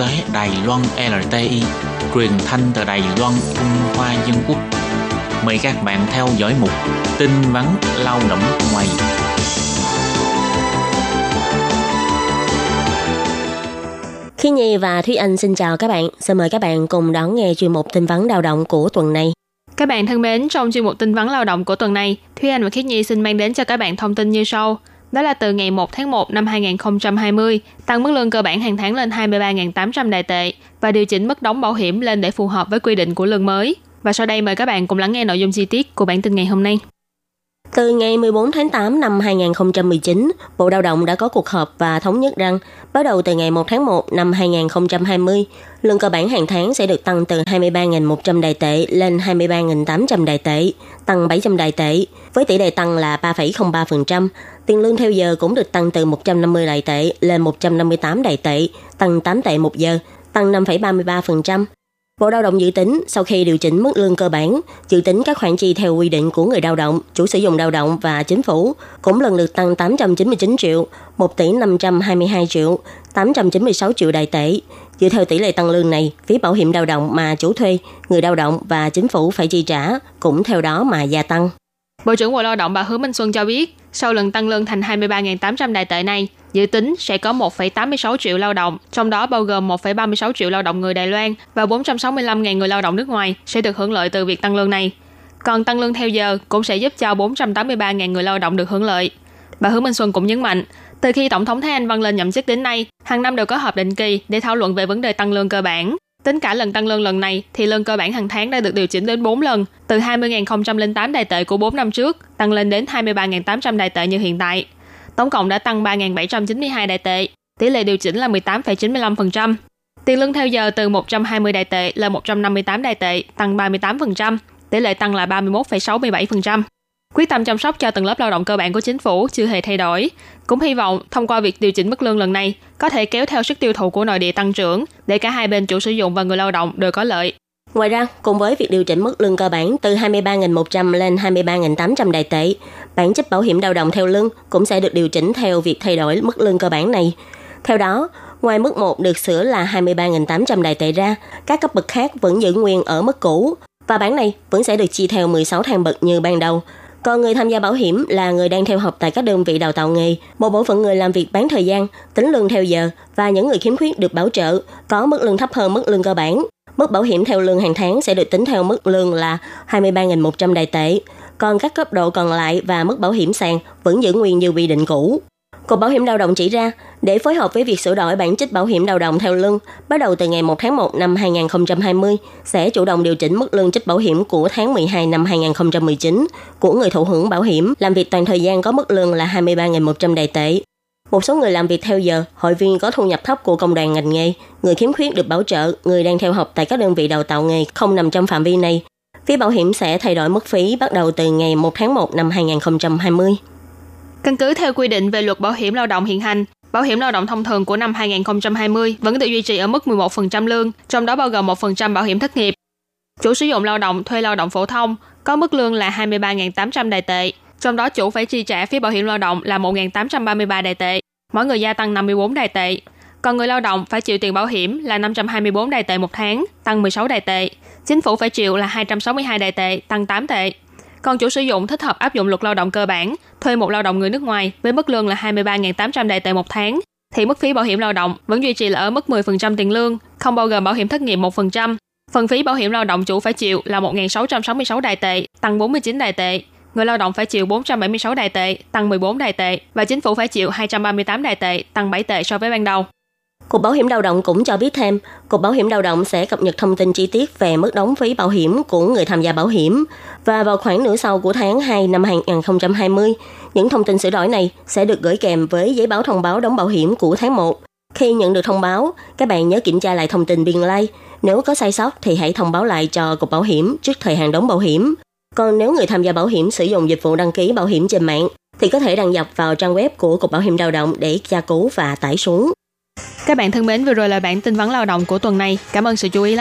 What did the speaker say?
tế Đài Loan LTI, truyền thanh từ Đài Loan, Trung Hoa Dân Quốc. Mời các bạn theo dõi mục tin vắn lao động ngoài. Khi Nhi và Thúy Anh xin chào các bạn. Xin mời các bạn cùng đón nghe chuyên mục tin vắn lao động của tuần này. Các bạn thân mến, trong chuyên mục tin vắn lao động của tuần này, Thúy Anh và Khiết Nhi xin mang đến cho các bạn thông tin như sau. Đó là từ ngày 1 tháng 1 năm 2020, tăng mức lương cơ bản hàng tháng lên 23.800 đại tệ và điều chỉnh mức đóng bảo hiểm lên để phù hợp với quy định của lương mới. Và sau đây mời các bạn cùng lắng nghe nội dung chi tiết của bản tin ngày hôm nay. Từ ngày 14 tháng 8 năm 2019, Bộ Lao động đã có cuộc họp và thống nhất rằng bắt đầu từ ngày 1 tháng 1 năm 2020, lương cơ bản hàng tháng sẽ được tăng từ 23.100 đại tệ lên 23.800 đại tệ, tăng 700 đại tệ, với tỷ lệ tăng là 3,03%. Tiền lương theo giờ cũng được tăng từ 150 đại tệ lên 158 đại tệ, tăng 8 tệ một giờ, tăng 5,33%. Bộ Lao động dự tính sau khi điều chỉnh mức lương cơ bản, dự tính các khoản chi theo quy định của người lao động, chủ sử dụng lao động và chính phủ cũng lần lượt tăng 899 triệu, 1 tỷ 522 triệu, 896 triệu đại tệ. Dựa theo tỷ lệ tăng lương này, phí bảo hiểm lao động mà chủ thuê, người lao động và chính phủ phải chi trả cũng theo đó mà gia tăng. Bộ trưởng Bộ Lao động bà Hứa Minh Xuân cho biết, sau lần tăng lương thành 23.800 đại tệ này, dự tính sẽ có 1,86 triệu lao động, trong đó bao gồm 1,36 triệu lao động người Đài Loan và 465.000 người lao động nước ngoài sẽ được hưởng lợi từ việc tăng lương này. Còn tăng lương theo giờ cũng sẽ giúp cho 483.000 người lao động được hưởng lợi. Bà Hứa Minh Xuân cũng nhấn mạnh, từ khi Tổng thống Thái Anh Văn lên nhậm chức đến nay, hàng năm đều có họp định kỳ để thảo luận về vấn đề tăng lương cơ bản. Tính cả lần tăng lương lần này thì lương cơ bản hàng tháng đã được điều chỉnh đến 4 lần, từ 20.008 đại tệ của 4 năm trước tăng lên đến 23.800 đại tệ như hiện tại. Tổng cộng đã tăng 3.792 đại tệ, tỷ lệ điều chỉnh là 18,95%. Tiền lương theo giờ từ 120 đại tệ lên 158 đại tệ, tăng 38%, tỷ lệ tăng là 31,67%. Quyết tâm chăm sóc cho tầng lớp lao động cơ bản của chính phủ chưa hề thay đổi. Cũng hy vọng thông qua việc điều chỉnh mức lương lần này có thể kéo theo sức tiêu thụ của nội địa tăng trưởng để cả hai bên chủ sử dụng và người lao động đều có lợi. Ngoài ra, cùng với việc điều chỉnh mức lương cơ bản từ 23.100 lên 23.800 đại tệ, bản chất bảo hiểm lao động theo lương cũng sẽ được điều chỉnh theo việc thay đổi mức lương cơ bản này. Theo đó, ngoài mức 1 được sửa là 23.800 đại tệ ra, các cấp bậc khác vẫn giữ nguyên ở mức cũ và bản này vẫn sẽ được chia theo 16 thang bậc như ban đầu. Còn người tham gia bảo hiểm là người đang theo học tại các đơn vị đào tạo nghề, một bộ phận người làm việc bán thời gian, tính lương theo giờ và những người khiếm khuyết được bảo trợ có mức lương thấp hơn mức lương cơ bản. Mức bảo hiểm theo lương hàng tháng sẽ được tính theo mức lương là 23.100 đại tệ, còn các cấp độ còn lại và mức bảo hiểm sàn vẫn giữ nguyên như quy định cũ. Cục Bảo hiểm lao động chỉ ra, để phối hợp với việc sửa đổi bản chất bảo hiểm lao động theo lương, bắt đầu từ ngày 1 tháng 1 năm 2020, sẽ chủ động điều chỉnh mức lương chích bảo hiểm của tháng 12 năm 2019 của người thụ hưởng bảo hiểm làm việc toàn thời gian có mức lương là 23.100 đại tệ. Một số người làm việc theo giờ, hội viên có thu nhập thấp của công đoàn ngành nghề, người khiếm khuyết được bảo trợ, người đang theo học tại các đơn vị đào tạo nghề không nằm trong phạm vi này. Phí bảo hiểm sẽ thay đổi mức phí bắt đầu từ ngày 1 tháng 1 năm 2020. Căn cứ theo quy định về luật bảo hiểm lao động hiện hành, bảo hiểm lao động thông thường của năm 2020 vẫn được duy trì ở mức 11% lương, trong đó bao gồm 1% bảo hiểm thất nghiệp. Chủ sử dụng lao động thuê lao động phổ thông có mức lương là 23.800 đại tệ, trong đó chủ phải chi trả phí bảo hiểm lao động là 1.833 đại tệ, mỗi người gia tăng 54 đại tệ. Còn người lao động phải chịu tiền bảo hiểm là 524 đại tệ một tháng, tăng 16 đại tệ. Chính phủ phải chịu là 262 đại tệ, tăng 8 tệ. Còn chủ sử dụng thích hợp áp dụng luật lao động cơ bản, thuê một lao động người nước ngoài với mức lương là 23.800 đại tệ một tháng, thì mức phí bảo hiểm lao động vẫn duy trì là ở mức 10% tiền lương, không bao gồm bảo hiểm thất nghiệp 1%. Phần phí bảo hiểm lao động chủ phải chịu là 1.666 đại tệ, tăng 49 đại tệ. Người lao động phải chịu 476 đại tệ, tăng 14 đại tệ, và chính phủ phải chịu 238 đại tệ, tăng 7 tệ so với ban đầu. Cục Bảo hiểm lao động cũng cho biết thêm, Cục Bảo hiểm lao động sẽ cập nhật thông tin chi tiết về mức đóng phí bảo hiểm của người tham gia bảo hiểm và vào khoảng nửa sau của tháng 2 năm 2020, những thông tin sửa đổi này sẽ được gửi kèm với giấy báo thông báo đóng bảo hiểm của tháng 1. Khi nhận được thông báo, các bạn nhớ kiểm tra lại thông tin biên lai. Like. Nếu có sai sót thì hãy thông báo lại cho Cục Bảo hiểm trước thời hạn đóng bảo hiểm. Còn nếu người tham gia bảo hiểm sử dụng dịch vụ đăng ký bảo hiểm trên mạng thì có thể đăng nhập vào trang web của Cục Bảo hiểm lao động để tra cứu và tải xuống. Các bạn thân mến, vừa rồi là bản tin vấn lao động của tuần này. Cảm ơn sự chú ý lắng